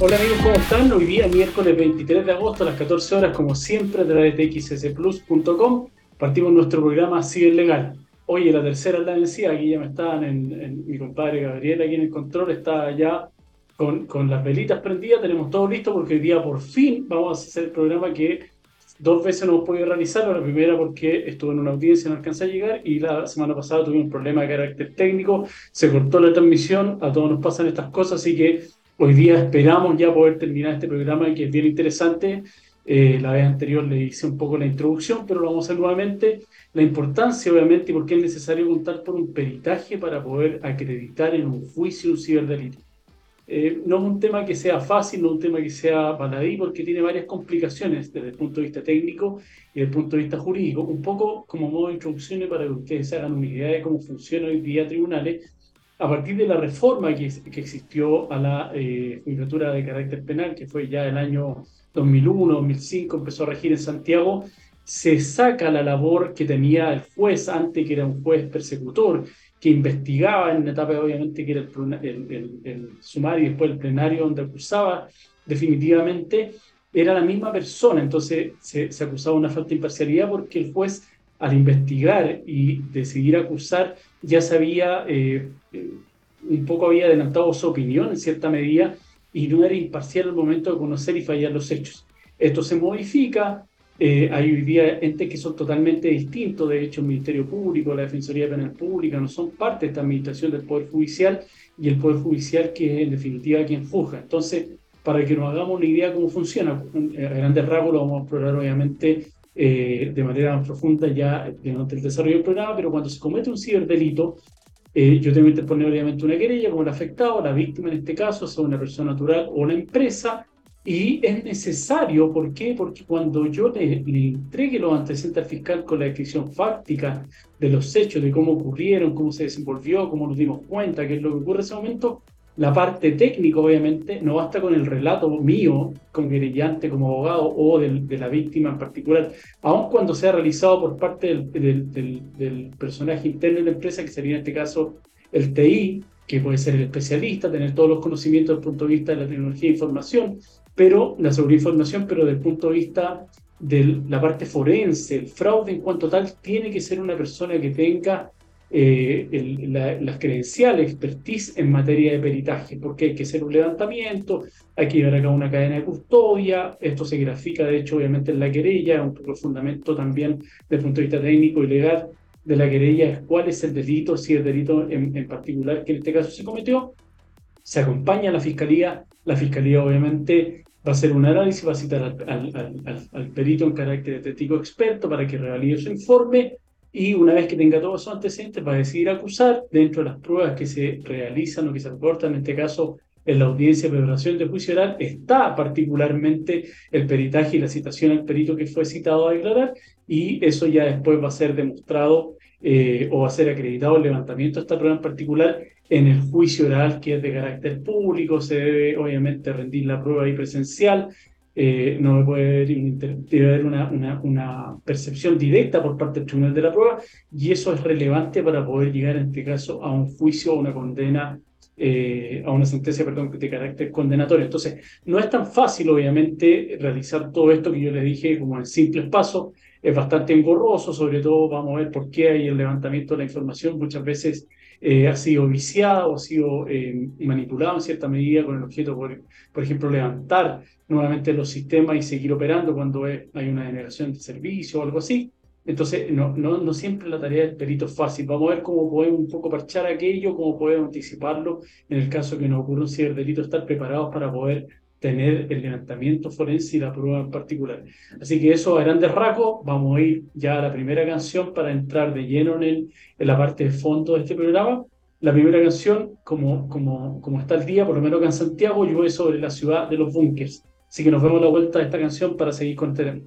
Hola amigos, ¿cómo están? Hoy día, miércoles 23 de agosto a las 14 horas, como siempre, a través de xsplus.com, partimos nuestro programa Ciberlegal. Hoy en la tercera la vencida, aquí ya me están, en, mi compadre Gabriel aquí en el control, está ya con, con las velitas prendidas, tenemos todo listo porque hoy día por fin vamos a hacer el programa que dos veces no hemos podido realizarlo. La primera porque estuve en una audiencia, no alcancé a llegar, y la semana pasada tuvimos un problema de carácter técnico, se cortó la transmisión, a todos nos pasan estas cosas, así que Hoy día esperamos ya poder terminar este programa que es bien interesante. Eh, la vez anterior le hice un poco la introducción, pero lo vamos a hacer nuevamente. La importancia, obviamente, y por qué es necesario contar por un peritaje para poder acreditar en un juicio un ciberdelito. Eh, no es un tema que sea fácil, no es un tema que sea baladí, porque tiene varias complicaciones desde el punto de vista técnico y desde el punto de vista jurídico. Un poco como modo de introducción para que ustedes hagan una idea de cómo funciona hoy día tribunales a partir de la reforma que, que existió a la eh, de carácter penal, que fue ya el año 2001, 2005, empezó a regir en Santiago, se saca la labor que tenía el juez antes, que era un juez persecutor, que investigaba en una etapa, obviamente, que era el, sumario y después el plenario donde acusaba definitivamente, era la misma persona, entonces se acusaba una falta de imparcialidad porque el juez al investigar y decidir acusar, ya sabía, eh, eh, un poco había adelantado su opinión en cierta medida y no era imparcial al momento de conocer y fallar los hechos. Esto se modifica, eh, hay hoy día entes que son totalmente distintos, de hecho el Ministerio Público, la Defensoría Penal Pública no son parte de esta administración del Poder Judicial y el Poder Judicial que es en definitiva quien juzga. Entonces, para que nos hagamos una idea de cómo funciona, a grandes rasgos lo vamos a explorar obviamente eh, de manera más profunda ya durante el desarrollo del programa, pero cuando se comete un ciberdelito, eh, yo tengo que interponer obviamente una querella como el afectado, la víctima en este caso, sea una persona natural o una empresa, y es necesario, ¿por qué? Porque cuando yo le, le, entregue los antecedentes al fiscal con la descripción fáctica de los hechos, de cómo ocurrieron, cómo se desenvolvió, cómo nos dimos cuenta, qué es lo que ocurre en ese momento, la parte técnica, obviamente, no basta con el relato mío, como querellante, como abogado o de la víctima en particular, aun cuando sea realizado por parte del, del, personaje interno de la empresa, que sería en este caso el TI, que puede ser el especialista, tener todos los conocimientos desde el punto de vista de la tecnología de información, pero la seguridad información, pero desde el punto de vista de la parte forense, el fraude en cuanto tal, tiene que ser una persona que tenga eh, las credenciales, expertise en materia de peritaje, porque hay que hacer un levantamiento, hay que llevar a cabo una cadena de custodia, esto se grafica de hecho obviamente en la querella, un poco el fundamento también desde el punto de vista técnico y legal de la querella es cuál es el delito, si el delito en, particular que en este caso se cometió, se acompaña a la fiscalía, la fiscalía obviamente va a hacer un análisis, va a citar al, al, al perito en carácter testigo experto para que realice su informe, y una vez que tenga todos esos antecedentes va a decidir acusar dentro de las pruebas que se realizan o que se aportan, en este caso en la audiencia de preparación de juicio oral, está particularmente el peritaje y la citación al perito que fue citado a declarar y eso ya después va a ser demostrado eh, o va a ser acreditado el levantamiento de esta prueba en particular en el juicio oral que es de carácter público, se debe obviamente rendir la prueba ahí presencial, eh, no puede debe haber una, una, una, percepción directa por parte del tribunal de la prueba y eso es relevante para poder llegar en este caso a un juicio o una condena, eh, a una sentencia perdón, de carácter condenatorio. Entonces, no es tan fácil, obviamente, realizar todo esto que yo les dije como en simples pasos. Es bastante engorroso, sobre todo vamos a ver por qué hay el levantamiento de la información muchas veces eh, ha sido viciada o ha sido eh, manipulado en cierta medida con el objeto, por, por ejemplo, levantar nuevamente los sistemas y seguir operando cuando hay una denegación de servicio o algo así. Entonces, no, no, no siempre la tarea del perito es fácil. Vamos a ver cómo podemos un poco parchar aquello, cómo podemos anticiparlo en el caso que nos ocurra un ciberdelito, estar preparados para poder tener el levantamiento forense y la prueba en particular. Así que eso a grandes rasgos, vamos a ir ya a la primera canción para entrar de lleno en, el, en la parte de fondo de este programa. La primera canción, como, como, como está el día, por lo menos acá en Santiago, llueve sobre la ciudad de los búnkers. Así que nos vemos a la vuelta de esta canción para seguir con este.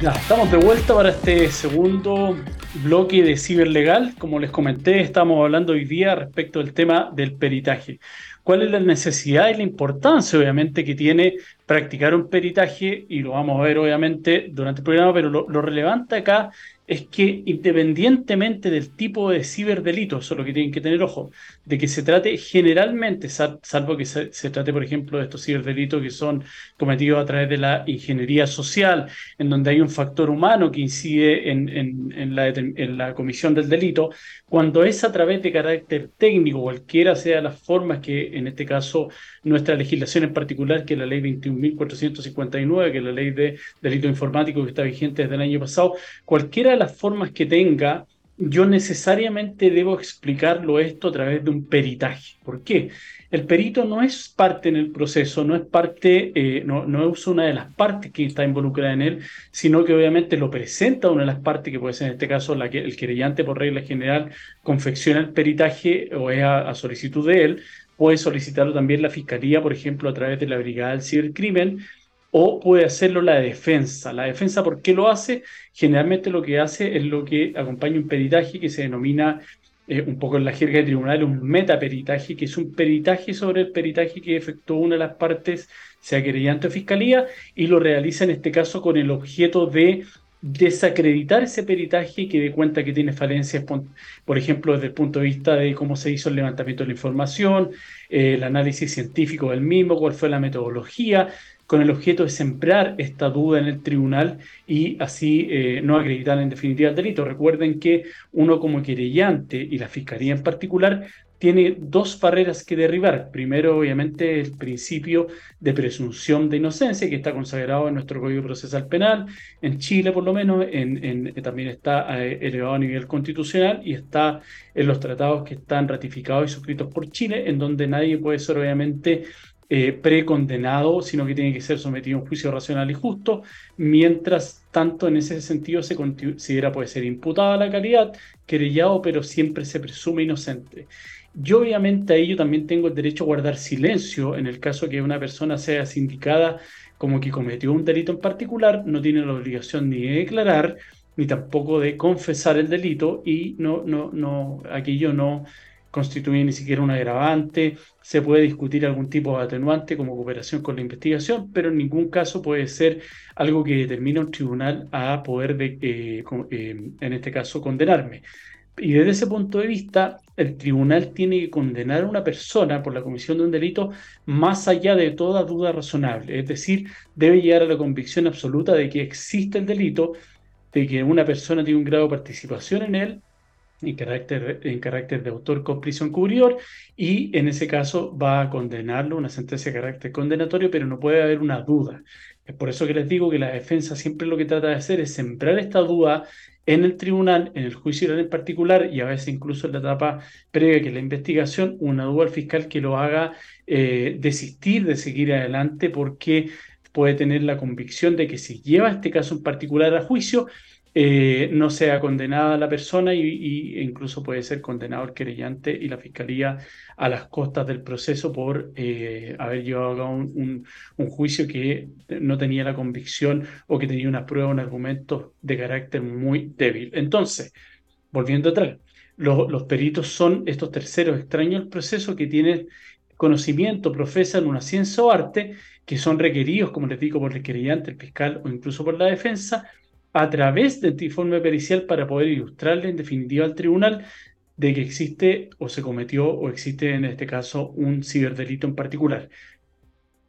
Ya, estamos de vuelta para este segundo bloque de ciberlegal. Como les comenté, estamos hablando hoy día respecto del tema del peritaje. ¿Cuál es la necesidad y la importancia, obviamente, que tiene practicar un peritaje? Y lo vamos a ver, obviamente, durante el programa, pero lo, relevante acá es que independientemente del tipo de ciberdelito, eso es lo que tienen que tener ojo, de que se trate generalmente, salvo que se, trate, por ejemplo, de estos ciberdelitos que son cometidos a través de la ingeniería social, en donde hay un factor humano que incide en, la, comisión del delito, cuando es a través de carácter técnico, cualquiera sea las formas que, en este caso, nuestra legislación en particular, que es la ley 21.459, que es la ley de delito informático que está vigente desde el año pasado, cualquiera de las formas que tenga, yo necesariamente debo explicarlo esto a través de un peritaje. ¿Por qué? El perito no es parte en el proceso, no es parte, eh, no, es una de las partes que está involucrada en él, sino que obviamente lo presenta una de las partes, que puede ser en este caso la que el querellante por regla general confecciona el peritaje o es a, a solicitud de él, puede solicitarlo también la fiscalía, por ejemplo, a través de la Brigada del Cibercrimen, o puede hacerlo la defensa. La defensa, ¿por qué lo hace? Generalmente lo que hace es lo que acompaña un peritaje que se denomina eh, un poco en la jerga de tribunal un metaperitaje, que es un peritaje sobre el peritaje que efectuó una de las partes, sea querellante o fiscalía, y lo realiza en este caso con el objeto de desacreditar ese peritaje que dé cuenta que tiene falencias, por ejemplo, desde el punto de vista de cómo se hizo el levantamiento de la información, eh, el análisis científico del mismo, cuál fue la metodología, con el objeto de sembrar esta duda en el tribunal y así eh, no acreditar en definitiva el delito. Recuerden que uno como querellante y la fiscalía en particular tiene dos barreras que derribar. Primero, obviamente, el principio de presunción de inocencia, que está consagrado en nuestro Código Procesal Penal, en Chile por lo menos, en, también está eh, elevado a nivel constitucional y está en los tratados que están ratificados y suscritos por Chile, en donde nadie puede ser obviamente eh, precondenado, sino que tiene que ser sometido a un juicio racional y justo, mientras tanto en ese sentido se considera puede ser imputada la calidad, querellado, pero siempre se presume inocente. Yo obviamente a ello también tengo el derecho a guardar silencio en el caso que una persona sea sindicada como que cometió un delito en particular, no tiene la obligación ni de declarar, ni tampoco de confesar el delito y no, no, no, aquello no constituye ni siquiera un agravante, se puede discutir algún tipo de atenuante como cooperación con la investigación, pero en ningún caso puede ser algo que determine un tribunal a poder, de, eh, eh, en este caso, condenarme. Y desde ese punto de vista, el tribunal tiene que condenar a una persona por la comisión de un delito más allá de toda duda razonable. Es decir, debe llegar a la convicción absoluta de que existe el delito, de que una persona tiene un grado de participación en él en carácter, en carácter de autor con prisión cubridor y en ese caso va a condenarlo, una sentencia de carácter condenatorio, pero no puede haber una duda. Es por eso que les digo que la defensa siempre lo que trata de hacer es sembrar esta duda en el tribunal, en el juicio en particular y a veces incluso en la etapa previa que la investigación, una duda al fiscal que lo haga eh, desistir de seguir adelante porque puede tener la convicción de que si lleva este caso en particular a juicio, eh, no sea condenada la persona y, incluso puede ser condenado el querellante y la fiscalía a las costas del proceso por eh, haber llevado a cabo un, juicio que no tenía la convicción o que tenía una prueba, un argumento de carácter muy débil. Entonces, volviendo atrás, los peritos son estos terceros extraños al proceso que tienen conocimiento, profesan una ciencia o arte, que son requeridos, como les digo, por el querellante, el fiscal o incluso por la defensa, a través de este informe pericial para poder ilustrarle en definitiva al tribunal de que existe o se cometió o existe en este caso un ciberdelito en particular.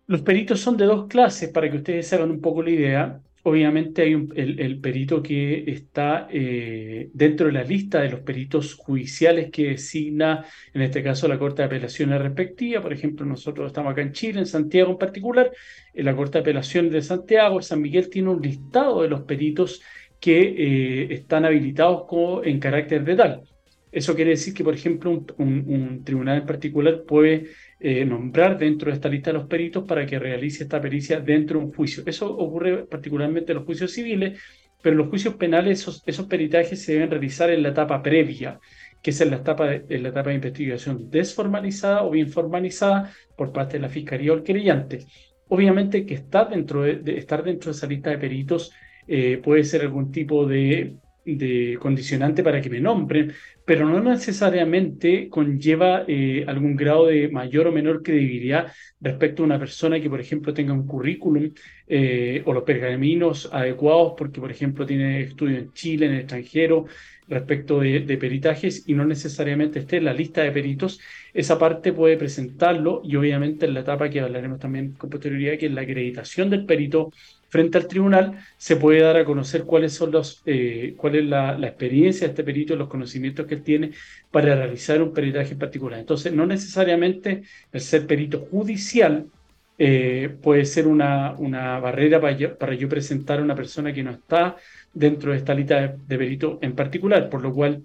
Los peritos son de dos clases para que ustedes hagan un poco la idea. Obviamente hay el, perito que está eh, dentro de la lista de los peritos judiciales que designa, en este caso, la Corte de Apelaciones respectiva. Por ejemplo, nosotros estamos acá en Chile, en Santiago en particular. En la Corte de Apelaciones de Santiago, San Miguel tiene un listado de los peritos que eh, están habilitados como, en carácter de tal. Eso quiere decir que, por ejemplo, un, tribunal en particular puede eh, nombrar dentro de esta lista de los peritos para que realice esta pericia dentro de un juicio. Eso ocurre particularmente en los juicios civiles, pero en los juicios penales esos, peritajes se deben realizar en la etapa previa, que es en la etapa de, en la etapa de investigación desformalizada o bien formalizada por parte de la fiscalía o el querellante. Obviamente que estar dentro de, estar dentro de esa lista de peritos eh, puede ser algún tipo de de condicionante para que me nombren, pero no necesariamente conlleva eh, algún grado de mayor o menor credibilidad respecto a una persona que, por ejemplo, tenga un currículum eh, o los pergaminos adecuados, porque, por ejemplo, tiene estudio en Chile, en el extranjero, respecto de, de, peritajes y no necesariamente esté en la lista de peritos, esa parte puede presentarlo y obviamente en la etapa que hablaremos también con posterioridad, que es la acreditación del perito frente al tribunal, se puede dar a conocer cuáles son los, eh, cuál es la, experiencia de este perito, los conocimientos que él tiene para realizar un peritaje en particular. Entonces, no necesariamente el ser perito judicial eh, puede ser una, una barrera para yo, para yo, presentar a una persona que no está dentro de esta lista de, de perito en particular, por lo cual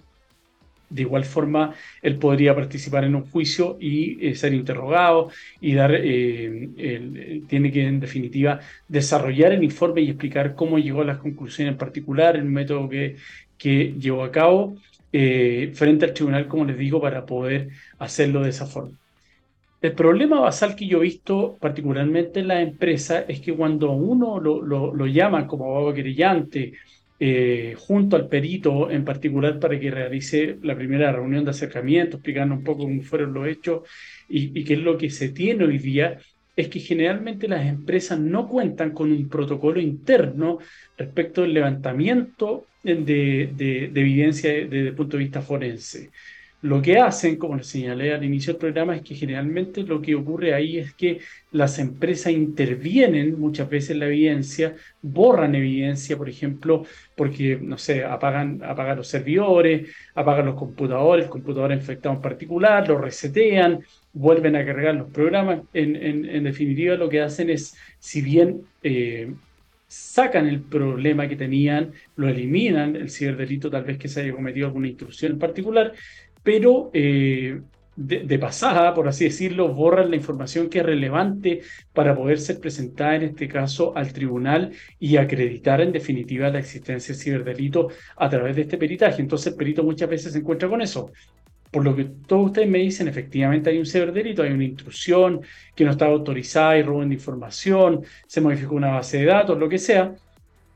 de igual forma, él podría participar en un juicio y eh, ser interrogado y dar, eh, tiene que en definitiva desarrollar el informe y explicar cómo llegó a las conclusiones en particular, el método que, que llevó a cabo eh, frente al tribunal, como les digo, para poder hacerlo de esa forma. El problema basal que yo he visto particularmente en la empresa es que cuando uno lo, lo, lo llama como abogado querellante eh, junto al perito en particular para que realice la primera reunión de acercamiento, explicando un poco cómo fueron los hechos y, qué es lo que se tiene hoy día, es que generalmente las empresas no cuentan con un protocolo interno respecto al levantamiento de, de evidencia desde el punto de vista forense. Lo que hacen, como les señalé al inicio del programa, es que generalmente lo que ocurre ahí es que las empresas intervienen muchas veces en la evidencia, borran evidencia, por ejemplo, porque, no sé, apagan, apagan los servidores, apagan los computadores, el computador infectado en particular, lo resetean, vuelven a cargar los programas. En, definitiva, lo que hacen es, si bien eh, sacan el problema que tenían, lo eliminan, el ciberdelito tal vez que se haya cometido alguna intrusión en particular, pero eh, de, pasada, por así decirlo, borran la información que es relevante para poder ser presentada, en este caso, al tribunal y acreditar en definitiva la existencia de ciberdelito a través de este peritaje. Entonces el perito muchas veces se encuentra con eso. Por lo que todos ustedes me dicen, efectivamente hay un ciberdelito, hay una intrusión que no está autorizada y roban de información, se modificó una base de datos, lo que sea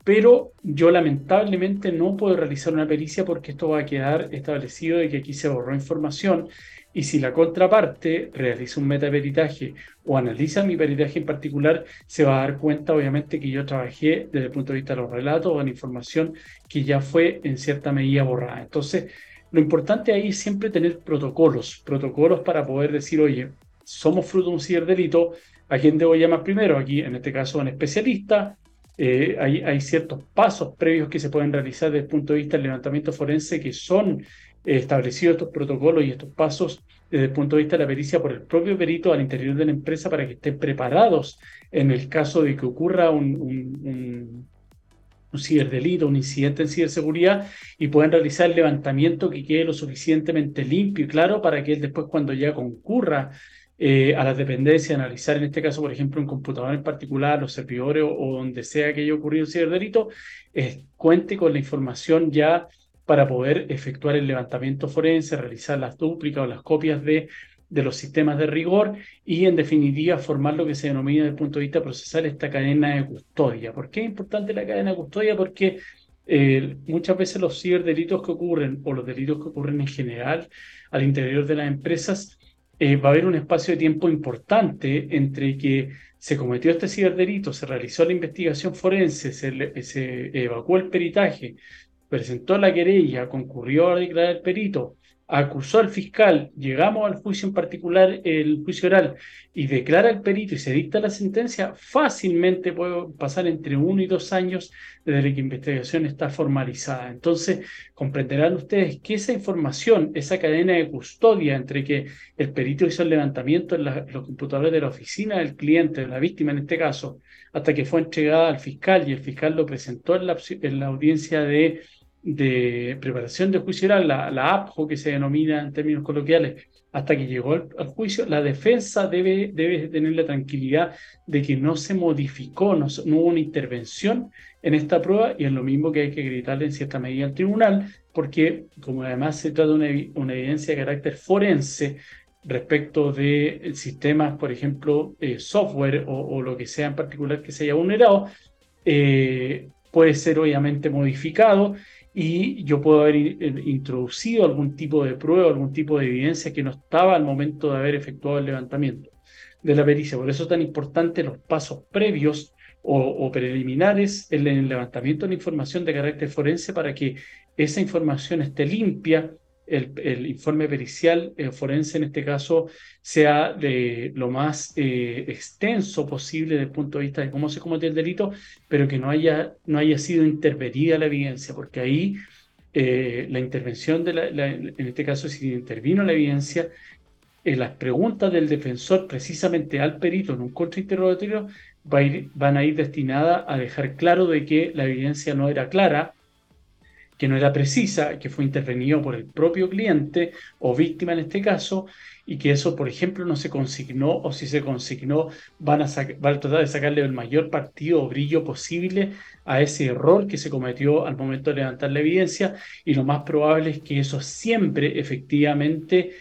pero yo lamentablemente no puedo realizar una pericia porque esto va a quedar establecido de que aquí se borró información y si la contraparte realiza un metaperitaje o analiza mi peritaje en particular, se va a dar cuenta obviamente que yo trabajé desde el punto de vista de los relatos o la información que ya fue en cierta medida borrada. Entonces, lo importante ahí es siempre tener protocolos, protocolos para poder decir, oye, somos fruto de un ciberdelito, ¿a quién debo llamar primero? Aquí, en este caso, un especialista, eh, hay, ciertos pasos previos que se pueden realizar desde el punto de vista del levantamiento forense que son eh, establecidos estos protocolos y estos pasos desde el punto de vista de la pericia por el propio perito al interior de la empresa para que estén preparados en el caso de que ocurra un, un, un ciberdelito, un incidente en ciberseguridad y puedan realizar el levantamiento que quede lo suficientemente limpio y claro para que él después cuando ya concurra eh, a las dependencias, analizar en este caso, por ejemplo, un computador en particular, los servidores o, donde sea que haya ocurrido un ciberdelito, cuente con la información ya para poder efectuar el levantamiento forense, realizar las dúplicas o las copias de, de los sistemas de rigor y, en definitiva, formar lo que se denomina desde el punto de vista procesal esta cadena de custodia. ¿Por qué es importante la cadena de custodia? Porque eh, muchas veces los ciberdelitos que ocurren o los delitos que ocurren en general al interior de las empresas eh, va a haber un espacio de tiempo importante entre que se cometió este ciberdelito, se realizó la investigación forense, se, se evacuó el peritaje, presentó la querella, concurrió a declarar el perito, acusó al fiscal, llegamos al juicio en particular, el juicio oral, y declara el perito y se dicta la sentencia, fácilmente puede pasar entre uno y dos años desde que la investigación está formalizada. Entonces, comprenderán ustedes que esa información, esa cadena de custodia entre que el perito hizo el levantamiento en, los computadores de la oficina del cliente, de la víctima en este caso, hasta que fue entregada al fiscal y el fiscal lo presentó en la audiencia de de preparación de juicio oral, la, la APJO que se denomina en términos coloquiales, hasta que llegó al, juicio, la defensa debe, debe tener la tranquilidad de que no se modificó, no, hubo una intervención en esta prueba y es lo mismo que hay que gritarle en cierta medida al tribunal, porque como además se trata de una, evidencia de carácter forense respecto de sistemas, por ejemplo, eh, software o, lo que sea en particular que se haya vulnerado, eh, puede ser obviamente modificado y yo puedo haber introducido algún tipo de prueba, algún tipo de evidencia que no estaba al momento de haber efectuado el levantamiento de la pericia. Por eso es tan importante los pasos previos o, preliminares en el levantamiento de la información de carácter forense para que esa información esté limpia, el, informe pericial eh, forense en este caso sea de lo más eh, extenso posible desde el punto de vista de cómo se cometió el delito, pero que no haya, no haya sido intervenida la evidencia, porque ahí eh, la intervención de la, en este caso si intervino la evidencia, en las preguntas del defensor precisamente al perito en un contrainterrogatorio van a ir destinadas a dejar claro de que la evidencia no era clara, que no era precisa, que fue intervenido por el propio cliente o víctima en este caso, y que eso, por ejemplo, no se consignó o si se consignó van a, tratar de sacarle el mayor partido o brillo posible a ese error que se cometió al momento de levantar la evidencia y lo más probable es que eso siempre efectivamente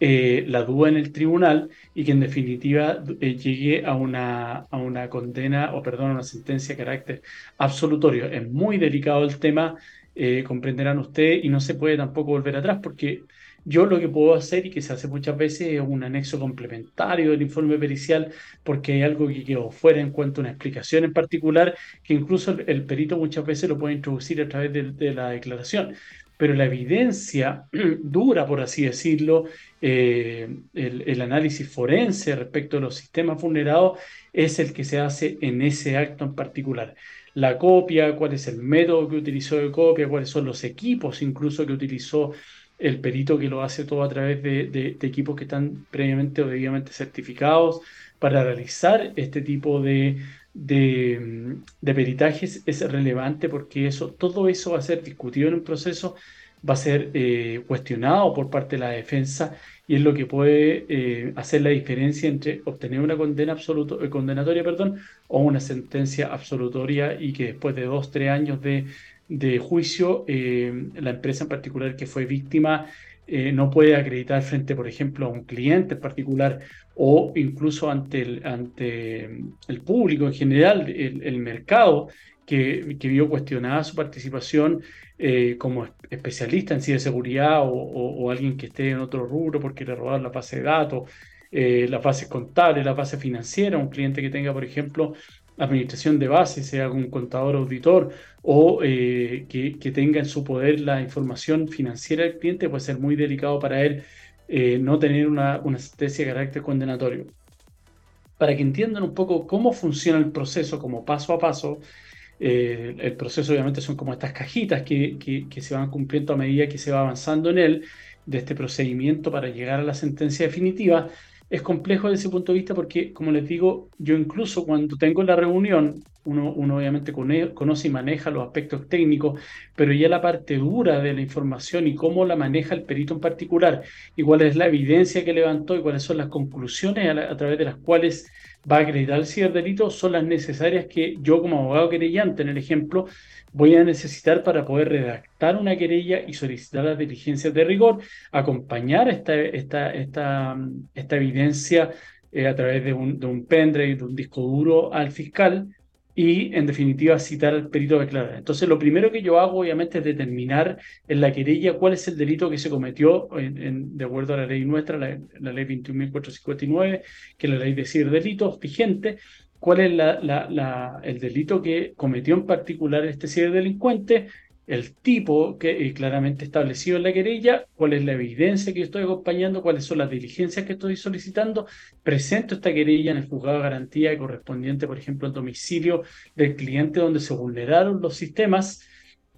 eh, la duda en el tribunal y que en definitiva eh, llegue a una, a una condena o perdón, a una sentencia de carácter absolutorio. Es muy delicado el tema, eh, comprenderán ustedes, y no se puede tampoco volver atrás porque yo lo que puedo hacer y que se hace muchas veces es un anexo complementario del informe pericial porque hay algo que quedó fuera en cuanto a una explicación en particular que incluso el, perito muchas veces lo puede introducir a través de la declaración pero la evidencia dura, por así decirlo, eh, el, análisis forense respecto a los sistemas vulnerados es el que se hace en ese acto en particular. La copia, cuál es el método que utilizó de copia, cuáles son los equipos incluso que utilizó el perito que lo hace todo a través de, equipos que están previamente o debidamente certificados. Para realizar este tipo de, de, peritajes es relevante porque eso, todo eso va a ser discutido en un proceso, va a ser eh, cuestionado por parte de la defensa y es lo que puede eh, hacer la diferencia entre obtener una condena absoluto, eh, condenatoria perdón, o una sentencia absolutoria y que después de dos, tres años de, de juicio, la empresa en particular que fue víctima eh, no puede acreditar frente, por ejemplo, a un cliente en particular o incluso ante el, ante el público en general, el, mercado que, que, vio cuestionada su participación eh, como especialista en ciberseguridad o, alguien que esté en otro rubro porque le robaron la base de datos, eh, la base contable, la base financiera, un cliente que tenga, por ejemplo, administración de base, sea un contador auditor o eh, que, tenga en su poder la información financiera del cliente, puede ser muy delicado para él no tener una, una sentencia de carácter condenatorio. Para que entiendan un poco cómo funciona el proceso como paso a paso, eh, el proceso obviamente son como estas cajitas que, que, se van cumpliendo a medida que se va avanzando en él, de este procedimiento para llegar a la sentencia definitiva. Es complejo desde ese punto de vista porque, como les digo, yo incluso cuando tengo la reunión, uno, uno obviamente conoce y maneja los aspectos técnicos, pero ya la parte dura de la información y cómo la maneja el perito en particular, y cuál es la evidencia que levantó y cuáles son las conclusiones a, través de las cuales va a acreditar el ciberdelito, son las necesarias que yo como abogado querellante, en el ejemplo, voy a necesitar para poder redactar una querella y solicitar las diligencias de rigor, acompañar esta, esta, esta, esta evidencia eh, a través de un, de un pendrive, de un disco duro al fiscal y, en definitiva, citar al perito de declarar. Entonces, lo primero que yo hago, obviamente, es determinar en la querella cuál es el delito que se cometió de acuerdo a la ley nuestra, la, la ley 21.459, que la ley de ciberdelitos vigente, cuál es el delito que cometió en particular este ciberdelincuente, el tipo que eh, claramente establecido en la querella, cuál es la evidencia que estoy acompañando, cuáles son las diligencias que estoy solicitando, presento esta querella en el juzgado de garantía correspondiente, por ejemplo, al domicilio del cliente donde se vulneraron los sistemas,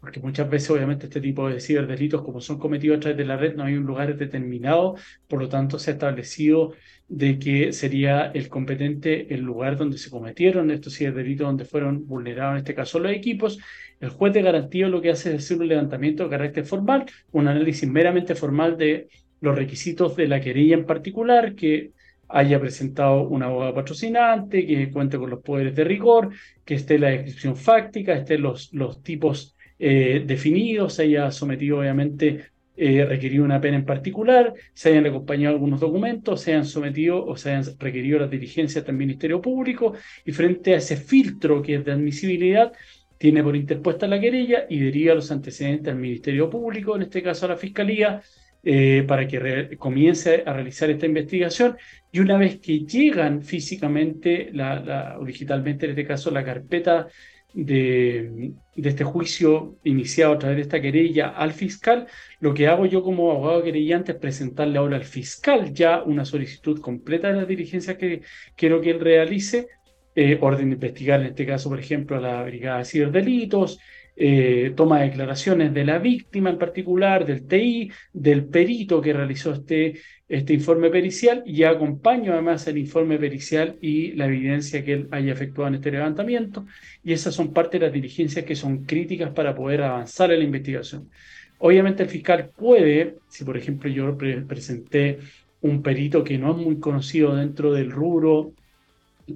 porque muchas veces obviamente este tipo de ciberdelitos, como son cometidos a través de la red, no hay un lugar determinado, por lo tanto se ha establecido de que sería el competente el lugar donde se cometieron estos ciberdelitos, donde fueron vulnerados en este caso los equipos. El juez de garantía lo que hace es hacer un levantamiento de carácter formal, un análisis meramente formal de los requisitos de la querella en particular, que haya presentado un abogado patrocinante, que cuente con los poderes de rigor, que esté la descripción fáctica, estén los, los tipos eh, definidos, haya sometido obviamente eh, requerido una pena en particular, se hayan acompañado algunos documentos, se hayan sometido o se hayan requerido las diligencias del Ministerio Público y frente a ese filtro que es de admisibilidad, tiene por interpuesta la querella y deriva los antecedentes al Ministerio Público, en este caso a la Fiscalía, eh, para que comience a realizar esta investigación. Y una vez que llegan físicamente, la, o digitalmente en este caso, la carpeta de, de, este juicio iniciado a través de esta querella al fiscal, lo que hago yo como abogado querellante es presentarle ahora al fiscal ya una solicitud completa de las diligencias que quiero que él realice eh, orden de investigar, en este caso, por ejemplo, a la Brigada de Ciberdelitos, eh, toma declaraciones de la víctima en particular, del TI, del perito que realizó este, este informe pericial y acompaño además el informe pericial y la evidencia que él haya efectuado en este levantamiento. Y esas son parte de las diligencias que son críticas para poder avanzar en la investigación. Obviamente el fiscal puede, si por ejemplo yo presenté un perito que no es muy conocido dentro del rubro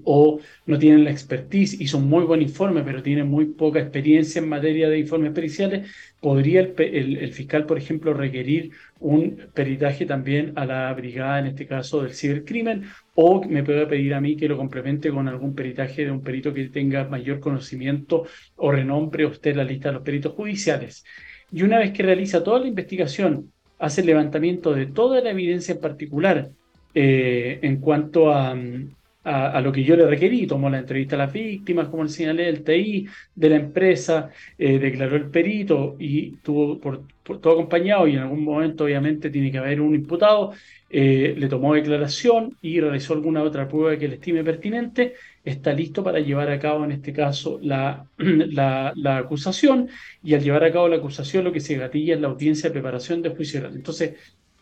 o no tienen la expertise, hizo un muy buen informe, pero tiene muy poca experiencia en materia de informes periciales, podría el, fiscal, por ejemplo, requerir un peritaje también a la brigada, en este caso del cibercrimen, o me puede pedir a mí que lo complemente con algún peritaje de un perito que tenga mayor conocimiento o renombre en la lista de los peritos judiciales. Y una vez que realiza toda la investigación, hace el levantamiento de toda la evidencia en particular eh, en cuanto a, a, lo que yo le requerí, tomó la entrevista a las víctimas, como le señalé, el TI de la empresa, eh, declaró el perito y tuvo por, todo acompañado y en algún momento obviamente tiene que haber un imputado, eh, le tomó declaración y realizó alguna otra prueba que le estime pertinente, está listo para llevar a cabo en este caso la, la, acusación. Y al llevar a cabo la acusación lo que se gatilla es la audiencia de preparación de juicio. Entonces,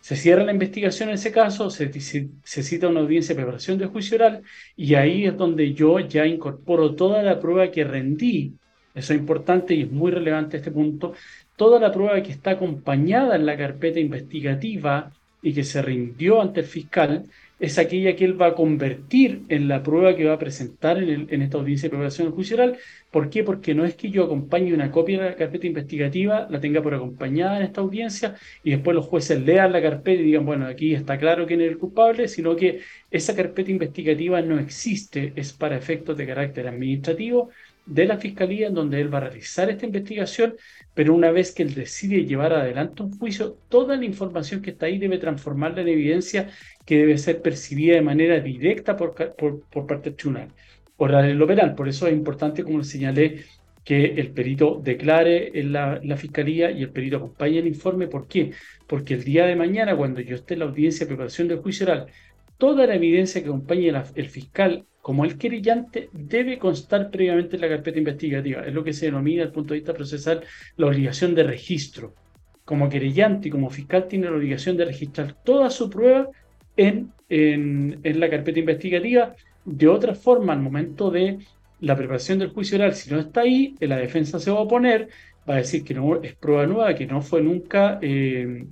se cierra la investigación en ese caso, se, cita una audiencia de preparación de juicio oral y ahí es donde yo ya incorporo toda la prueba que rendí, eso es importante y es muy relevante este punto, toda la prueba que está acompañada en la carpeta investigativa y que se rindió ante el fiscal es aquella que él va a convertir en la prueba que va a presentar en, esta audiencia de preparación judicial. ¿Por qué? Porque no es que yo acompañe una copia de la carpeta investigativa, la tenga por acompañada en esta audiencia y después los jueces lean la carpeta y digan, bueno, aquí está claro quién es el culpable, sino que esa carpeta investigativa no existe, es para efectos de carácter administrativo de la Fiscalía en donde él va a realizar esta investigación, pero una vez que él decide llevar adelante un juicio, toda la información que está ahí debe transformarla en evidencia que debe ser percibida de manera directa por, por, parte del tribunal. Oral lo penal, por eso es importante, como les señalé, que el perito declare en la, fiscalía y el perito acompañe el informe. ¿Por qué? Porque el día de mañana, cuando yo esté en la audiencia de preparación del juicio oral, toda la evidencia que acompañe el fiscal como el querellante debe constar previamente en la carpeta investigativa. Es lo que se denomina, desde el punto de vista procesal, la obligación de registro. Como querellante y como fiscal tiene la obligación de registrar toda su prueba en, la carpeta investigativa. De otra forma, al momento de la preparación del juicio oral, si no está ahí, la defensa se va a oponer, va a decir que es prueba nueva, que no fue nunca eh,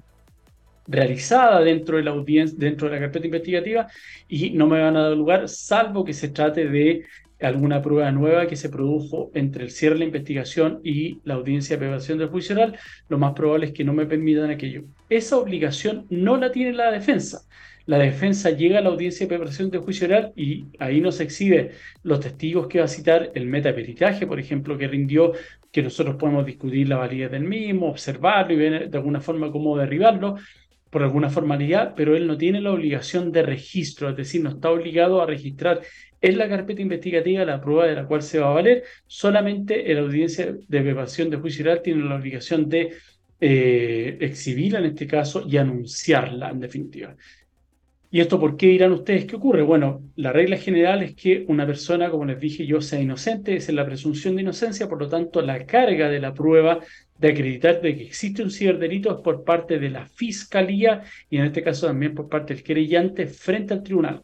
realizada dentro de la audiencia, dentro de la carpeta investigativa y no me van a dar lugar salvo que se trate de alguna prueba nueva que se produjo entre el cierre de la investigación y la audiencia de preparación del juicio oral, lo más probable es que no me permitan aquello. Esa obligación no la tiene la defensa. La defensa llega a la audiencia de preparación del juicio oral y ahí nos exhibe los testigos que va a citar, el metaperitaje, por ejemplo, que rindió, que nosotros podemos discutir la validez del mismo, observarlo y ver de alguna forma cómo derribarlo, por alguna formalidad, pero él no tiene la obligación de registro, es decir, no está obligado a registrar en la carpeta investigativa la prueba de la cual se va a valer, solamente la audiencia de preparación de juicio oral tiene la obligación de eh, exhibirla en este caso y anunciarla en definitiva. ¿Y esto por qué dirán ustedes? ¿Qué ocurre? Bueno, la regla general es que una persona, como les dije yo, sea inocente, es la presunción de inocencia, por lo tanto, la carga de la prueba de acreditar de que existe un ciberdelito por parte de la fiscalía y en este caso también por parte del querellante frente al tribunal.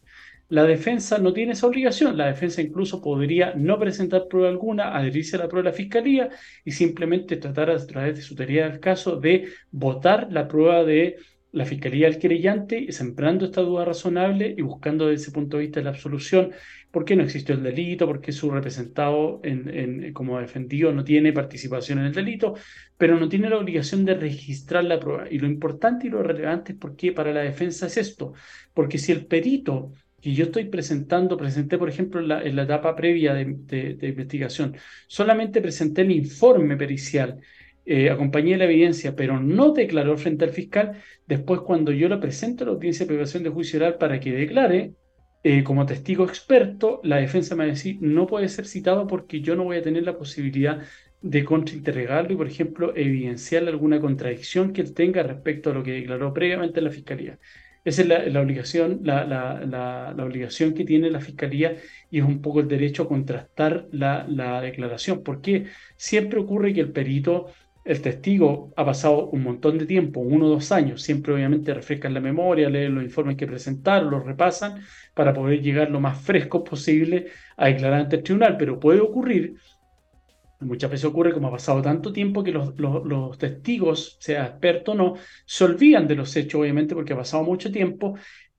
La defensa no tiene esa obligación. La defensa incluso podría no presentar prueba alguna, adherirse a la prueba de la fiscalía y simplemente tratar a través de su teoría del caso de votar la prueba de la fiscalía del querellante, sembrando esta duda razonable y buscando desde ese punto de vista la absolución, por qué no existió el delito, por qué su representado en, como defendido no tiene participación en el delito, pero no tiene la obligación de registrar la prueba. Y lo importante y lo relevante es por qué para la defensa es esto, porque si el perito que yo estoy presentando, presenté, por ejemplo, en la, etapa previa de, investigación, solamente presenté el informe pericial, eh, acompañé la evidencia, pero no declaró frente al fiscal, después cuando yo lo presento a la audiencia de privación de juicio oral para que declare, eh, como testigo experto, la defensa me va a decir, no puede ser citado porque yo no voy a tener la posibilidad de contrainterrogarlo y, por ejemplo, evidenciar alguna contradicción que él tenga respecto a lo que declaró previamente la Fiscalía. Esa es la, obligación, la, la, obligación que tiene la Fiscalía y es un poco el derecho a contrastar la, declaración, porque siempre ocurre que el perito, el testigo, ha pasado un montón de tiempo, uno o dos años, siempre obviamente refrescan la memoria, leen los informes que presentaron, los repasan para poder llegar lo más fresco posible a declarar ante el tribunal, pero puede ocurrir Muchas veces ocurre, como ha pasado tanto tiempo, que los, testigos, sea experto o no, se olvidan de los hechos, obviamente, porque ha pasado mucho tiempo,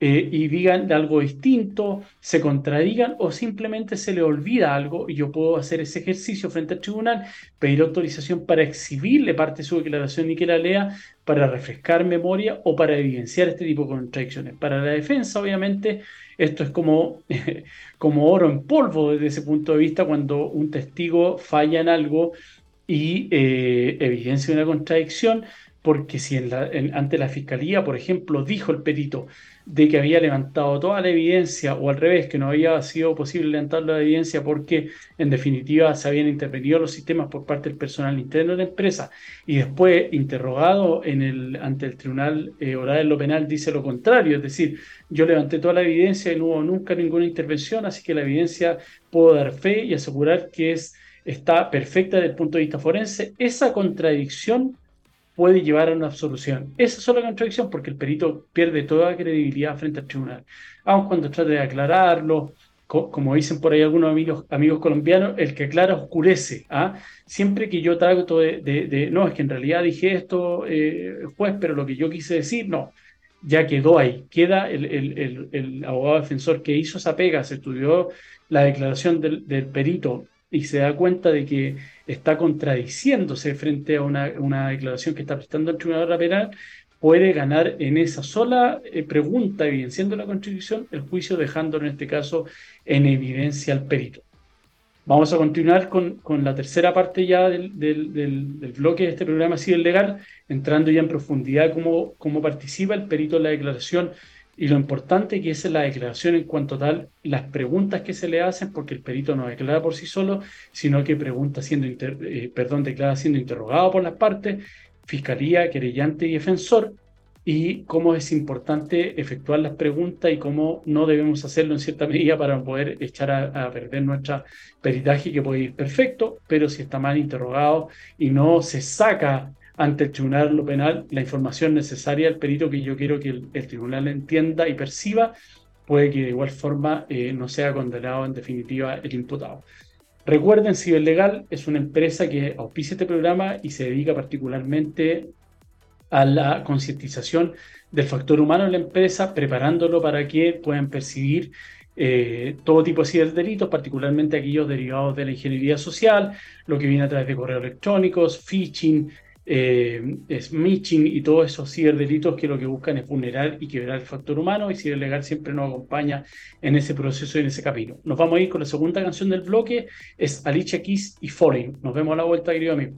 eh, y digan algo distinto, se contradigan o simplemente se le olvida algo y yo puedo hacer ese ejercicio frente al tribunal, pedir autorización para exhibirle parte de su declaración y que la lea para refrescar memoria o para evidenciar este tipo de contradicciones. Para la defensa, obviamente, esto es como, como oro en polvo desde ese punto de vista cuando un testigo falla en algo y eh, evidencia una contradicción, porque si ante la fiscalía, por ejemplo, dijo el perito, de que había levantado toda la evidencia o al revés, que no había sido posible levantar la evidencia porque en definitiva se habían intervenido los sistemas por parte del personal interno de la empresa y después interrogado en el, ante el Tribunal eh, Oral de lo Penal dice lo contrario, es decir, yo levanté toda la evidencia y no hubo nunca ninguna intervención, así que la evidencia puedo dar fe y asegurar que es, está perfecta desde el punto de vista forense. Esa contradicción puede llevar a una absolución. Esa es la contradicción porque el perito pierde toda credibilidad frente al tribunal. Aun cuando trate de aclararlo, como dicen por ahí algunos amigos, amigos colombianos, el que aclara oscurece. ¿ah? Siempre que yo trato de, de, no, es que en realidad dije esto, eh, juez, pero lo que yo quise decir, no, ya quedó ahí. Queda el, el, el, abogado defensor que hizo esa pega, se estudió la declaración del, del perito y se da cuenta de que está contradiciéndose frente a una, declaración que está prestando el Tribunal Penal, puede ganar en esa sola eh, pregunta, evidenciando la Constitución, el juicio, dejándolo en este caso en evidencia al perito. Vamos a continuar con, con la tercera parte ya del, del, del, bloque de este programa civil legal, entrando ya en profundidad cómo, cómo participa el perito en la declaración y lo importante que es la declaración en cuanto tal, las preguntas que se le hacen, porque el perito no declara por sí solo, sino que pregunta siendo eh, perdón, declara siendo interrogado por las partes, fiscalía, querellante y defensor, y cómo es importante efectuar las preguntas y cómo no debemos hacerlo en cierta medida para poder echar a, a perder nuestra peritaje que puede ir perfecto, pero si está mal interrogado y no se saca ante el tribunal lo penal la información necesaria al perito que yo quiero que el, tribunal entienda y perciba, puede que de igual forma eh, no sea condenado en definitiva el imputado. Recuerden, Ciberlegal es una empresa que auspicia este programa y se dedica particularmente a la concientización del factor humano en la empresa, preparándolo para que puedan percibir eh, todo tipo de ciberdelitos, particularmente aquellos derivados de la ingeniería social, lo que viene a través de correos electrónicos, phishing, eh, smishing y todos esos ciberdelitos que lo que buscan es vulnerar y quebrar el factor humano y Ciberlegal siempre nos acompaña en ese proceso y en ese camino. Nos vamos a ir con la segunda canción del bloque, es Alicia Keys y Foreign. Nos vemos a la vuelta, querido amigo.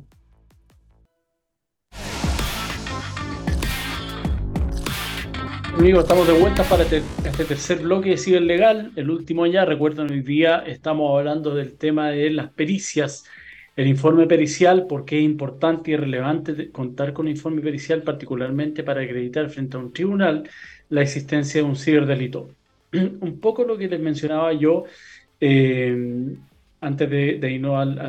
Amigos, estamos de vuelta para este, este tercer bloque de Ciberlegal, el último ya. Recuerden, hoy día estamos hablando del tema de las pericias el informe pericial, porque es importante y relevante contar con un informe pericial, particularmente para acreditar frente a un tribunal la existencia de un ciberdelito. un poco lo que les mencionaba yo eh, antes de, irnos al,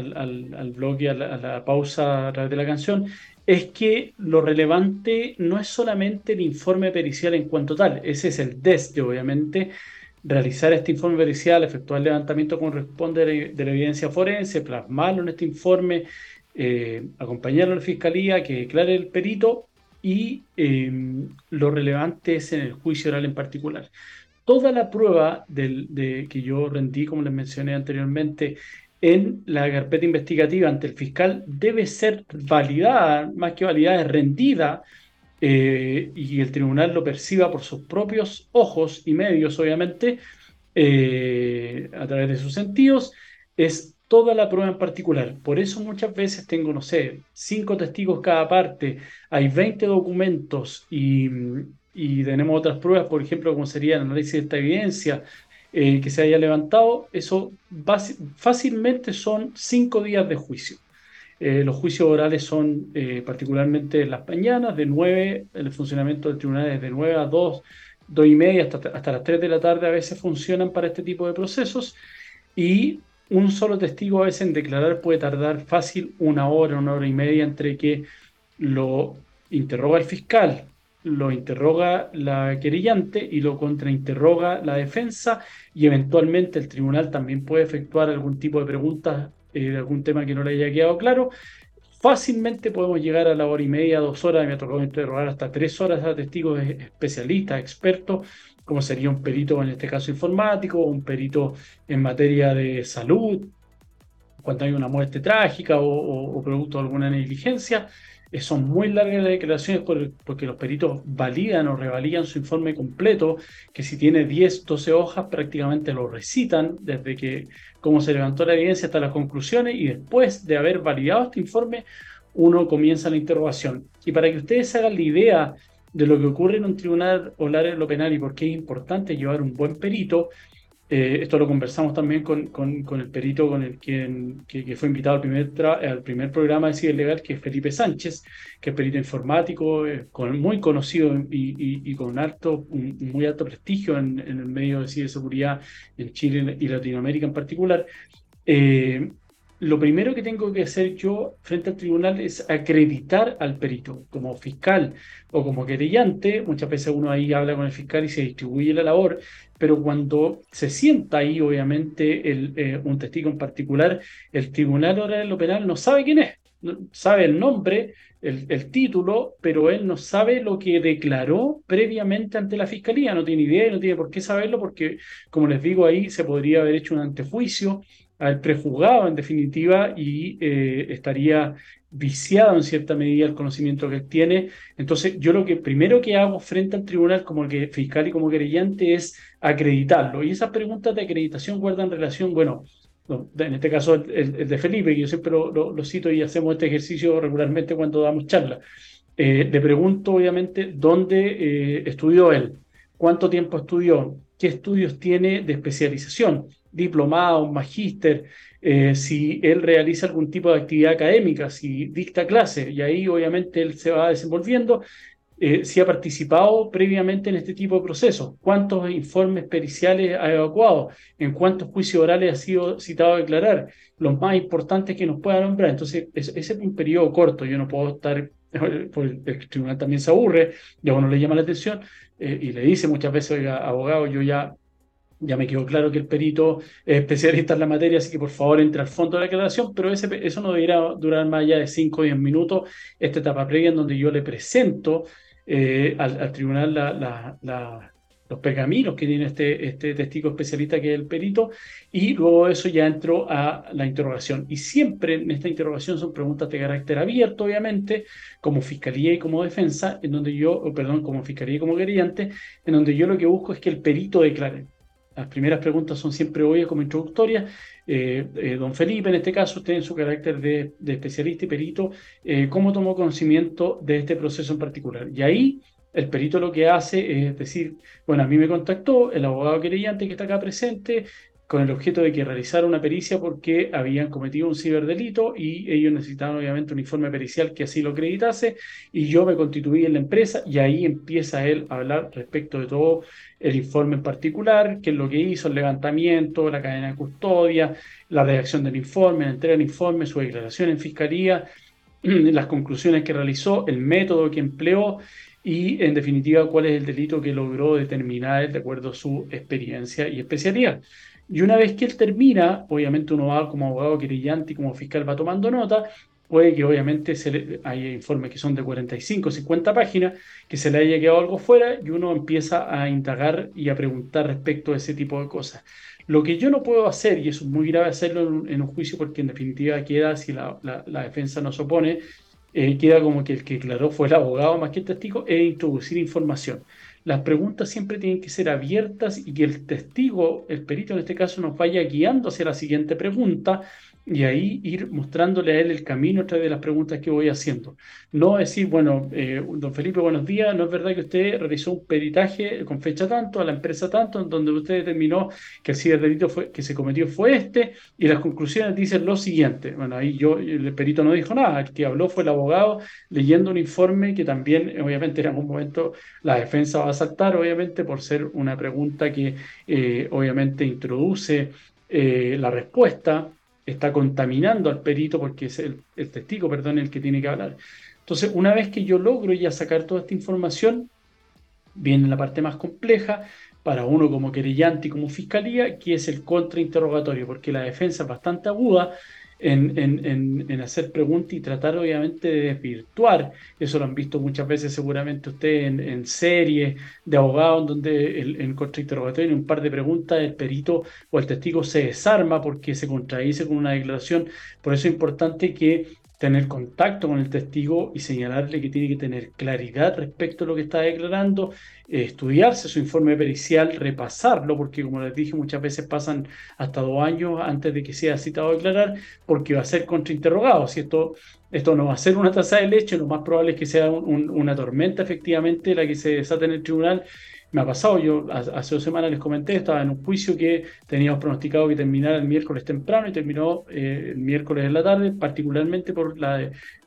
al, blog y a la, pausa a través de la canción, es que lo relevante no es solamente el informe pericial en cuanto tal, ese es el DEST, obviamente, realizar este informe pericial, efectuar el levantamiento corresponde de la evidencia forense, plasmarlo en este informe, eh, acompañarlo a la fiscalía, que declare el perito y em, lo relevante es en el juicio oral en particular. Toda la prueba del, de, que yo rendí, como les mencioné anteriormente, en la carpeta investigativa ante el fiscal debe ser validada, más que validada, rendida eh, y el tribunal lo perciba por sus propios ojos y medios, obviamente, eh, a través de sus sentidos, es toda la prueba en particular. Por eso muchas veces tengo, no sé, cinco testigos cada parte, hay 20 documentos y, y tenemos otras pruebas, por ejemplo, como sería el análisis de esta evidencia eh, que se haya levantado, eso fácilmente son cinco días de juicio. Eh, los juicios orales son eh, particularmente en las mañanas, de 9, el funcionamiento del tribunal es de 9 a 2, 2 y media, hasta, hasta las 3 de la tarde a veces funcionan para este tipo de procesos. Y un solo testigo a veces en declarar puede tardar fácil una hora, una hora y media entre que lo interroga el fiscal, lo interroga la querellante y lo contrainterroga la defensa y eventualmente el tribunal también puede efectuar algún tipo de preguntas eh, de algún tema que no le haya quedado claro. Fácilmente podemos llegar a la hora y media, dos horas, me ha tocado interrogar hasta tres horas a testigos especialistas, expertos, como sería un perito en este caso informático, un perito en materia de salud, cuando hay una muerte trágica o, o producto de alguna negligencia. Son muy largas las declaraciones porque los peritos validan o revalidan su informe completo, que si tiene 10, 12 hojas prácticamente lo recitan desde que cómo se levantó la evidencia hasta las conclusiones y después de haber validado este informe uno comienza la interrogación. Y para que ustedes hagan la idea de lo que ocurre en un tribunal oral en lo penal y por qué es importante llevar un buen perito, eh, esto lo conversamos también con, el perito con el quien, que, fue invitado al primer, al primer programa de Civil Legal, que es Felipe Sánchez, que es perito informático, eh, muy conocido y, con alto, un, muy alto prestigio en, en, el medio de ciberseguridad en Chile y Latinoamérica en particular. Eh, lo primero que tengo que hacer yo frente al tribunal es acreditar al perito como fiscal o como querellante. Muchas veces uno ahí habla con el fiscal y se distribuye la labor, pero cuando se sienta ahí, obviamente, el, eh, un testigo en particular, el tribunal oral en lo penal no sabe quién es, sabe el nombre, el, el, título, pero él no sabe lo que declaró previamente ante la fiscalía, no tiene idea y no tiene por qué saberlo porque, como les digo, ahí se podría haber hecho un antejuicio al prejuzgado en definitiva y eh, estaría viciado en cierta medida el conocimiento que él tiene. Entonces, yo lo que primero que hago frente al tribunal como que fiscal y como querellante es acreditarlo. Y esas preguntas de acreditación guardan relación, bueno, en este caso el, de Felipe, que yo siempre lo, cito y hacemos este ejercicio regularmente cuando damos charlas. Eh, le pregunto, obviamente, dónde eh, estudió él, cuánto tiempo estudió, qué estudios tiene de especialización diplomado, magíster, eh, si él realiza algún tipo de actividad académica, si dicta clases, y ahí obviamente él se va desenvolviendo, eh, si ha participado previamente en este tipo de procesos, cuántos informes periciales ha evacuado, en cuántos juicios orales ha sido citado a declarar, los más importantes que nos pueda nombrar. Entonces, ese es un periodo corto, yo no puedo estar, porque el tribunal también se aburre, ya uno le llama la atención eh, y le dice muchas veces, abogado, yo ya ya me quedó claro que el perito es especialista en la materia, así que por favor entre al fondo de la declaración, pero ese, eso no debería durar más allá de 5 o 10 minutos, esta etapa previa en donde yo le presento eh, al, tribunal la, los pergaminos que tiene este, este testigo especialista que es el perito, y luego eso ya entro a la interrogación. Y siempre en esta interrogación son preguntas de carácter abierto, obviamente, como fiscalía y como defensa, en donde yo, perdón, como fiscalía y como querellante, en donde yo lo que busco es que el perito declare. Las primeras preguntas son siempre obvias como introductorias. Eh, eh, don Felipe, en este caso, usted en su carácter de, especialista y perito, eh, ¿cómo tomó conocimiento de este proceso en particular? Y ahí el perito lo que hace es decir, bueno, a mí me contactó el abogado querellante que está acá presente, con el objeto de que realizara una pericia porque habían cometido un ciberdelito y ellos necesitaban obviamente un informe pericial que así lo acreditase y yo me constituí en la empresa y ahí empieza él a hablar respecto de todo el informe en particular, qué es lo que hizo, el levantamiento, la cadena de custodia, la redacción del informe, la entrega del informe, su declaración en fiscalía, las conclusiones que realizó, el método que empleó y en definitiva cuál es el delito que logró determinar de acuerdo a su experiencia y especialidad. Y una vez que él termina, obviamente uno va como abogado querellante y como fiscal va tomando nota, puede que obviamente se hay informes que son de 45, 50 páginas, que se le haya quedado algo fuera y uno empieza a indagar y a preguntar respecto a ese tipo de cosas. Lo que yo no puedo hacer, y eso es muy grave hacerlo en un, juicio porque en definitiva queda si la, defensa no se opone, eh, queda como que el que declaró fue el abogado más que el testigo, e introducir información. Las preguntas siempre tienen que ser abiertas y que el testigo, el perito en este caso, nos vaya guiando hacia la siguiente pregunta y ahí ir mostrándole a él el camino a través de las preguntas que voy haciendo. No decir, bueno, eh, don Felipe, buenos días, no es verdad que usted realizó un peritaje con fecha tanto, a la empresa tanto, en donde usted determinó que el ciberdelito fue, que se cometió fue este, y las conclusiones dicen lo siguiente. Bueno, ahí yo, el perito no dijo nada, el que habló fue el abogado leyendo un informe que también, obviamente, en algún momento la defensa va a saltar, obviamente, por ser una pregunta que eh, obviamente introduce eh, la respuesta está contaminando al perito porque es el, testigo, perdón, el que tiene que hablar. Entonces, una vez que yo logro ya sacar toda esta información, viene la parte más compleja para uno como querellante y como fiscalía, que es el contrainterrogatorio, porque la defensa es bastante aguda en, hacer preguntas y tratar obviamente de desvirtuar. Eso lo han visto muchas veces seguramente ustedes en, series de abogados donde el, en contrainterrogatorio en un par de preguntas el perito o el testigo se desarma porque se contradice con una declaración. Por eso es importante que tener contacto con el testigo y señalarle que tiene que tener claridad respecto a lo que está declarando, eh, estudiarse su informe pericial, repasarlo, porque como les dije, muchas veces pasan hasta dos años antes de que sea citado a declarar, porque va a ser contrainterrogado. Si esto, esto no va a ser una taza de leche, lo más probable es que sea una tormenta efectivamente la que se desata en el tribunal me ha pasado, yo hace dos semanas les comenté, estaba en un juicio que teníamos pronosticado que terminara el miércoles temprano y terminó eh, el miércoles en la tarde, particularmente por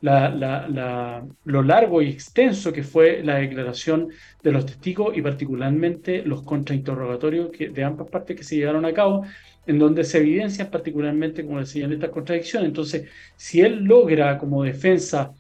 lo largo y extenso que fue la declaración de los testigos y particularmente los contrainterrogatorios de ambas partes que se llevaron a cabo, en donde se evidencian particularmente, como decía, estas contradicciones. Entonces, si él logra como defensa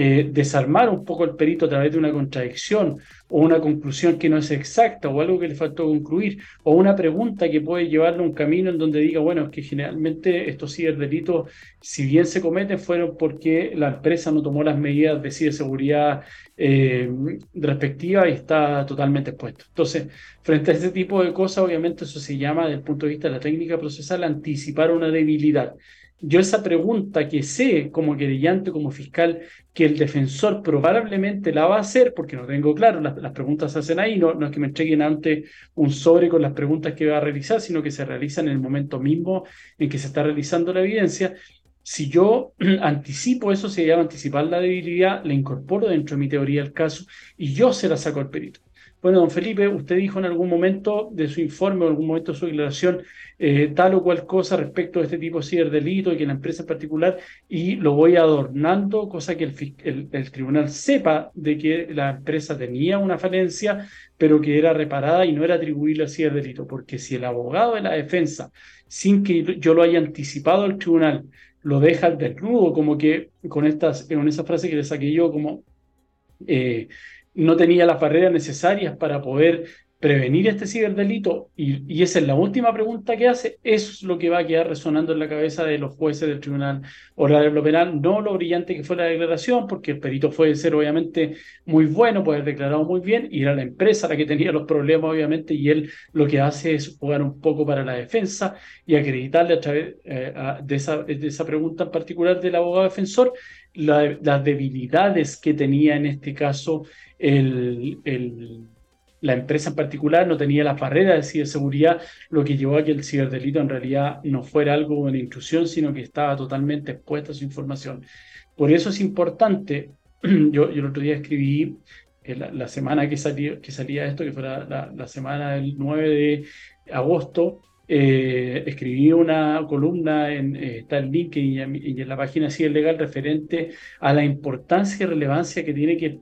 eh, desarmar un poco el perito a través de una contradicción o una conclusión que no es exacta o algo que le faltó concluir o una pregunta que puede llevarle a un camino en donde diga, bueno, es que generalmente estos ciberdelitos, si bien se cometen, fueron porque la empresa no tomó las medidas de ciberseguridad eh, respectivas y está totalmente expuesto. Entonces, frente a este tipo de cosas, obviamente eso se llama, desde el punto de vista de la técnica procesal, anticipar una debilidad yo esa pregunta que sé como querellante, como fiscal, que el defensor probablemente la va a hacer, porque no tengo claro, las, preguntas se hacen ahí, no, no, es que me entreguen antes un sobre con las preguntas que va a realizar, sino que se realizan en el momento mismo en que se está realizando la evidencia. Si yo anticipo eso, se llama anticipar la debilidad, la incorporo dentro de mi teoría del caso y yo se la saco al perito. Bueno, don Felipe, usted dijo en algún momento de su informe o en algún momento de su declaración eh, tal o cual cosa respecto a este tipo de ciberdelito y que la empresa en particular, y lo voy adornando, cosa que el, tribunal sepa de que la empresa tenía una falencia, pero que era reparada y no era atribuible al ciberdelito, porque si el abogado de la defensa, sin que yo lo haya anticipado al tribunal, lo deja desnudo, como que con, estas, con esa frase que le saqué yo, como... Eh, no tenía las barreras necesarias para poder prevenir este ciberdelito, y, esa es la última pregunta que hace, eso es lo que va a quedar resonando en la cabeza de los jueces del Tribunal Oral lo Penal, no lo brillante que fue la declaración, porque el perito puede ser obviamente muy bueno, puede haber declarado muy bien, y era la empresa la que tenía los problemas obviamente, y él lo que hace es jugar un poco para la defensa y acreditarle a través eh, de, esa, de esa pregunta en particular del abogado defensor las debilidades que tenía en este caso la empresa en particular, no tenía las barreras de ciberseguridad, lo que llevó a que el ciberdelito en realidad no fuera algo de intrusión, sino que estaba totalmente expuesta a su información. Por eso es importante, yo, el otro día escribí la, semana que, salió, que salía esto, que fue la, la semana del 9 de agosto, eh, escribí una columna en eh, está en LinkedIn y en, la página Ciber Legal referente a la importancia y relevancia que tiene, que,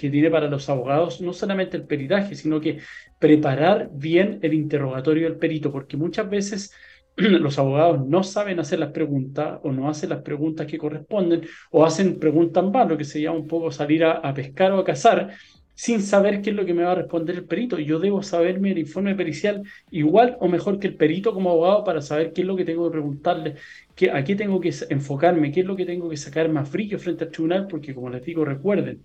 que tiene para los abogados no solamente el peritaje, sino que preparar bien el interrogatorio del perito, porque muchas veces los abogados no saben hacer las preguntas o no hacen las preguntas que corresponden o hacen preguntas mal, lo que se llama un poco salir a, pescar o a cazar sin saber qué es lo que me va a responder el perito. Yo debo saberme el informe pericial igual o mejor que el perito como abogado para saber qué es lo que tengo que preguntarle, qué, a qué tengo que enfocarme, qué es lo que tengo que sacar más brillo frente al tribunal, porque como les digo, recuerden,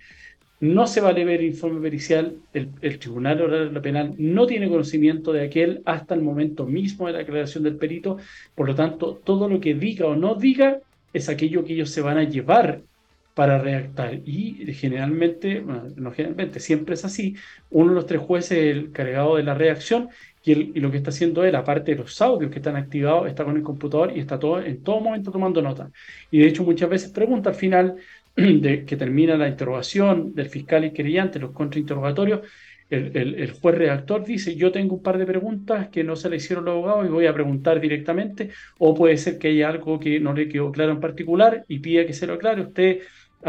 no se vale ver el informe pericial, el, Tribunal Oral Penal no tiene conocimiento de aquel hasta el momento mismo de la declaración del perito, por lo tanto, todo lo que diga o no diga es aquello que ellos se van a llevar para redactar. Y generalmente, no generalmente, siempre es así, uno de los tres jueces es el cargado de la redacción y, lo que está haciendo él, aparte de los audios que están activados, está con el computador y está todo, en todo momento tomando nota. Y de hecho muchas veces pregunta al final de que termina la interrogación del fiscal y querellante, los contrainterrogatorios, el, el, juez redactor dice, yo tengo un par de preguntas que no se le hicieron los abogados y voy a preguntar directamente, o puede ser que haya algo que no le quedó claro en particular y pida que se lo aclare. Usted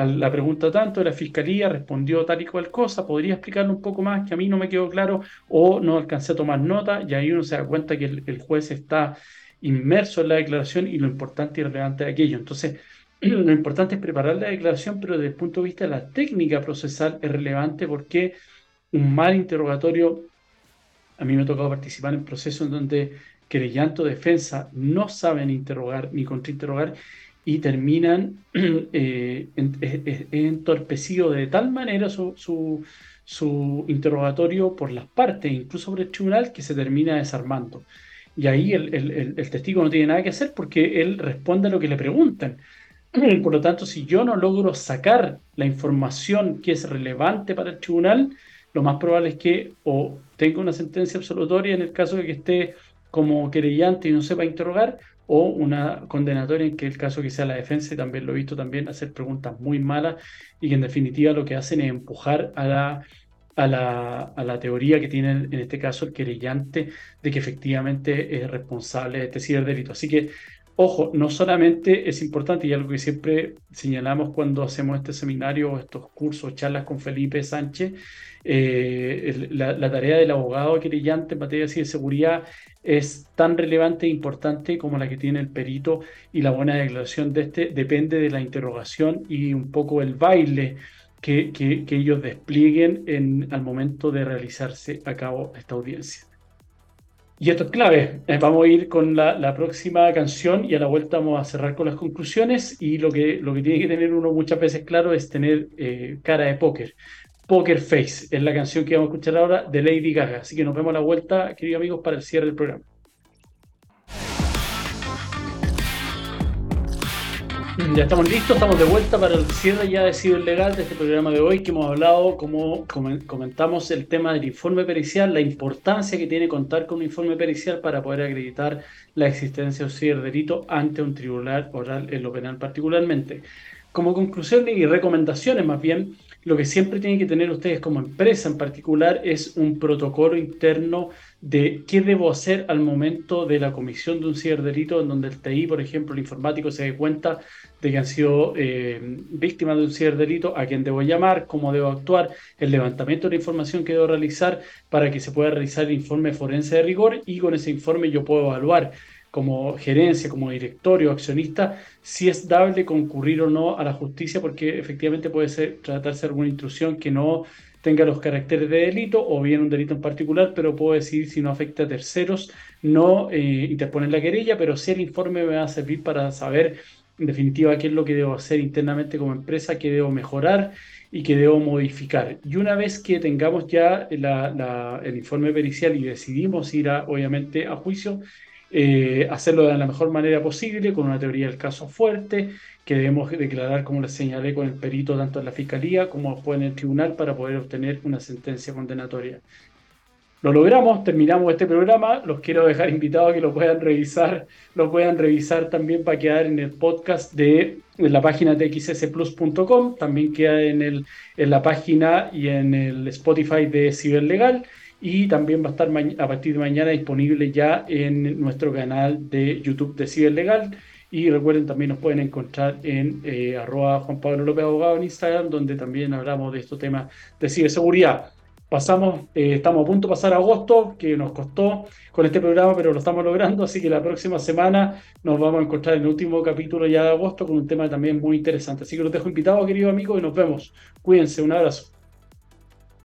la pregunta tanto de la fiscalía respondió tal y cual cosa, podría explicarlo un poco más que a mí no me quedó claro o no alcancé a tomar nota y ahí uno se da cuenta que el, juez está inmerso en la declaración y lo importante y relevante de aquello. Entonces, lo importante es preparar la declaración, pero desde el punto de vista de la técnica procesal es relevante porque un mal interrogatorio, a mí me ha tocado participar en procesos en donde querellanto defensa no saben interrogar ni contrainterrogar y terminan eh, entorpecido de tal manera su, su, interrogatorio por las partes, incluso por el tribunal, que se termina desarmando. Y ahí el, el, testigo no tiene nada que hacer porque él responde a lo que le preguntan. Por lo tanto, si yo no logro sacar la información que es relevante para el tribunal, lo más probable es que o tenga una sentencia absolutoria en el caso de que esté como querellante y no sepa interrogar, o una condenatoria en que el caso que sea la defensa, y también lo he visto también hacer preguntas muy malas y que en definitiva lo que hacen es empujar a la, a la, a la teoría que tiene en este caso el querellante de que efectivamente es responsable de este ciberdelito. Así que Ojo, no solamente es importante, y algo que siempre señalamos cuando hacemos este seminario, estos cursos, charlas con Felipe Sánchez, eh, la, tarea del abogado querellante en materia de seguridad es tan relevante e importante como la que tiene el perito y la buena declaración de este depende de la interrogación y un poco el baile que, que, ellos desplieguen en, al momento de realizarse a cabo esta audiencia. Y esto es clave. Eh, vamos a ir con la, próxima canción y a la vuelta vamos a cerrar con las conclusiones. Y lo que, lo que tiene que tener uno muchas veces claro es tener eh, cara de póker. Poker Face es la canción que vamos a escuchar ahora de Lady Gaga. Así que nos vemos a la vuelta, queridos amigos, para el cierre del programa. Ya estamos listos, estamos de vuelta para el cierre ya de Ciberlegal de este programa de hoy que hemos hablado, como comentamos, el tema del informe pericial, la importancia que tiene contar con un informe pericial para poder acreditar la existencia de un ciberdelito ante un tribunal oral en lo penal particularmente. Como conclusión y recomendaciones más bien, lo que siempre tienen que tener ustedes como empresa en particular es un protocolo interno de qué debo hacer al momento de la comisión de un ciberdelito en donde el TI, por ejemplo, el informático se dé cuenta de que han sido eh, víctimas de un ciberdelito, a quién debo llamar, cómo debo actuar, el levantamiento de la información que debo realizar para que se pueda realizar el informe forense de rigor y con ese informe yo puedo evaluar como gerencia, como directorio, accionista, si es dable concurrir o no a la justicia, porque efectivamente puede ser, tratarse de alguna intrusión que no tenga los caracteres de delito o bien un delito en particular, pero puedo decir si no afecta a terceros, no eh, interponer la querella, pero sí el informe me va a servir para saber en definitiva qué es lo que debo hacer internamente como empresa, qué debo mejorar y qué debo modificar. Y una vez que tengamos ya el informe pericial y decidimos ir obviamente a juicio, eh, hacerlo de la mejor manera posible, con una teoría del caso fuerte, que debemos declarar, como les señalé, con el perito tanto en la fiscalía como en el tribunal para poder obtener una sentencia condenatoria. Lo logramos, terminamos este programa. Los quiero dejar invitados a que lo puedan revisar, lo puedan revisar también para quedar en el podcast de, la página de xsplus.com. También queda en, el, en la página y en el Spotify de Ciberlegal y también va a estar a partir de mañana disponible ya en nuestro canal de YouTube de Ciberlegal. Y recuerden, también nos pueden encontrar en eh, arroba Juan Pablo López Abogado en Instagram, donde también hablamos de estos temas de ciberseguridad. Pasamos, eh, estamos a punto de pasar agosto, que nos costó con este programa, pero lo estamos logrando, así que la próxima semana nos vamos a encontrar en el último capítulo ya de agosto con un tema también muy interesante. Así que los dejo invitados, queridos amigos, y nos vemos. Cuídense, un abrazo.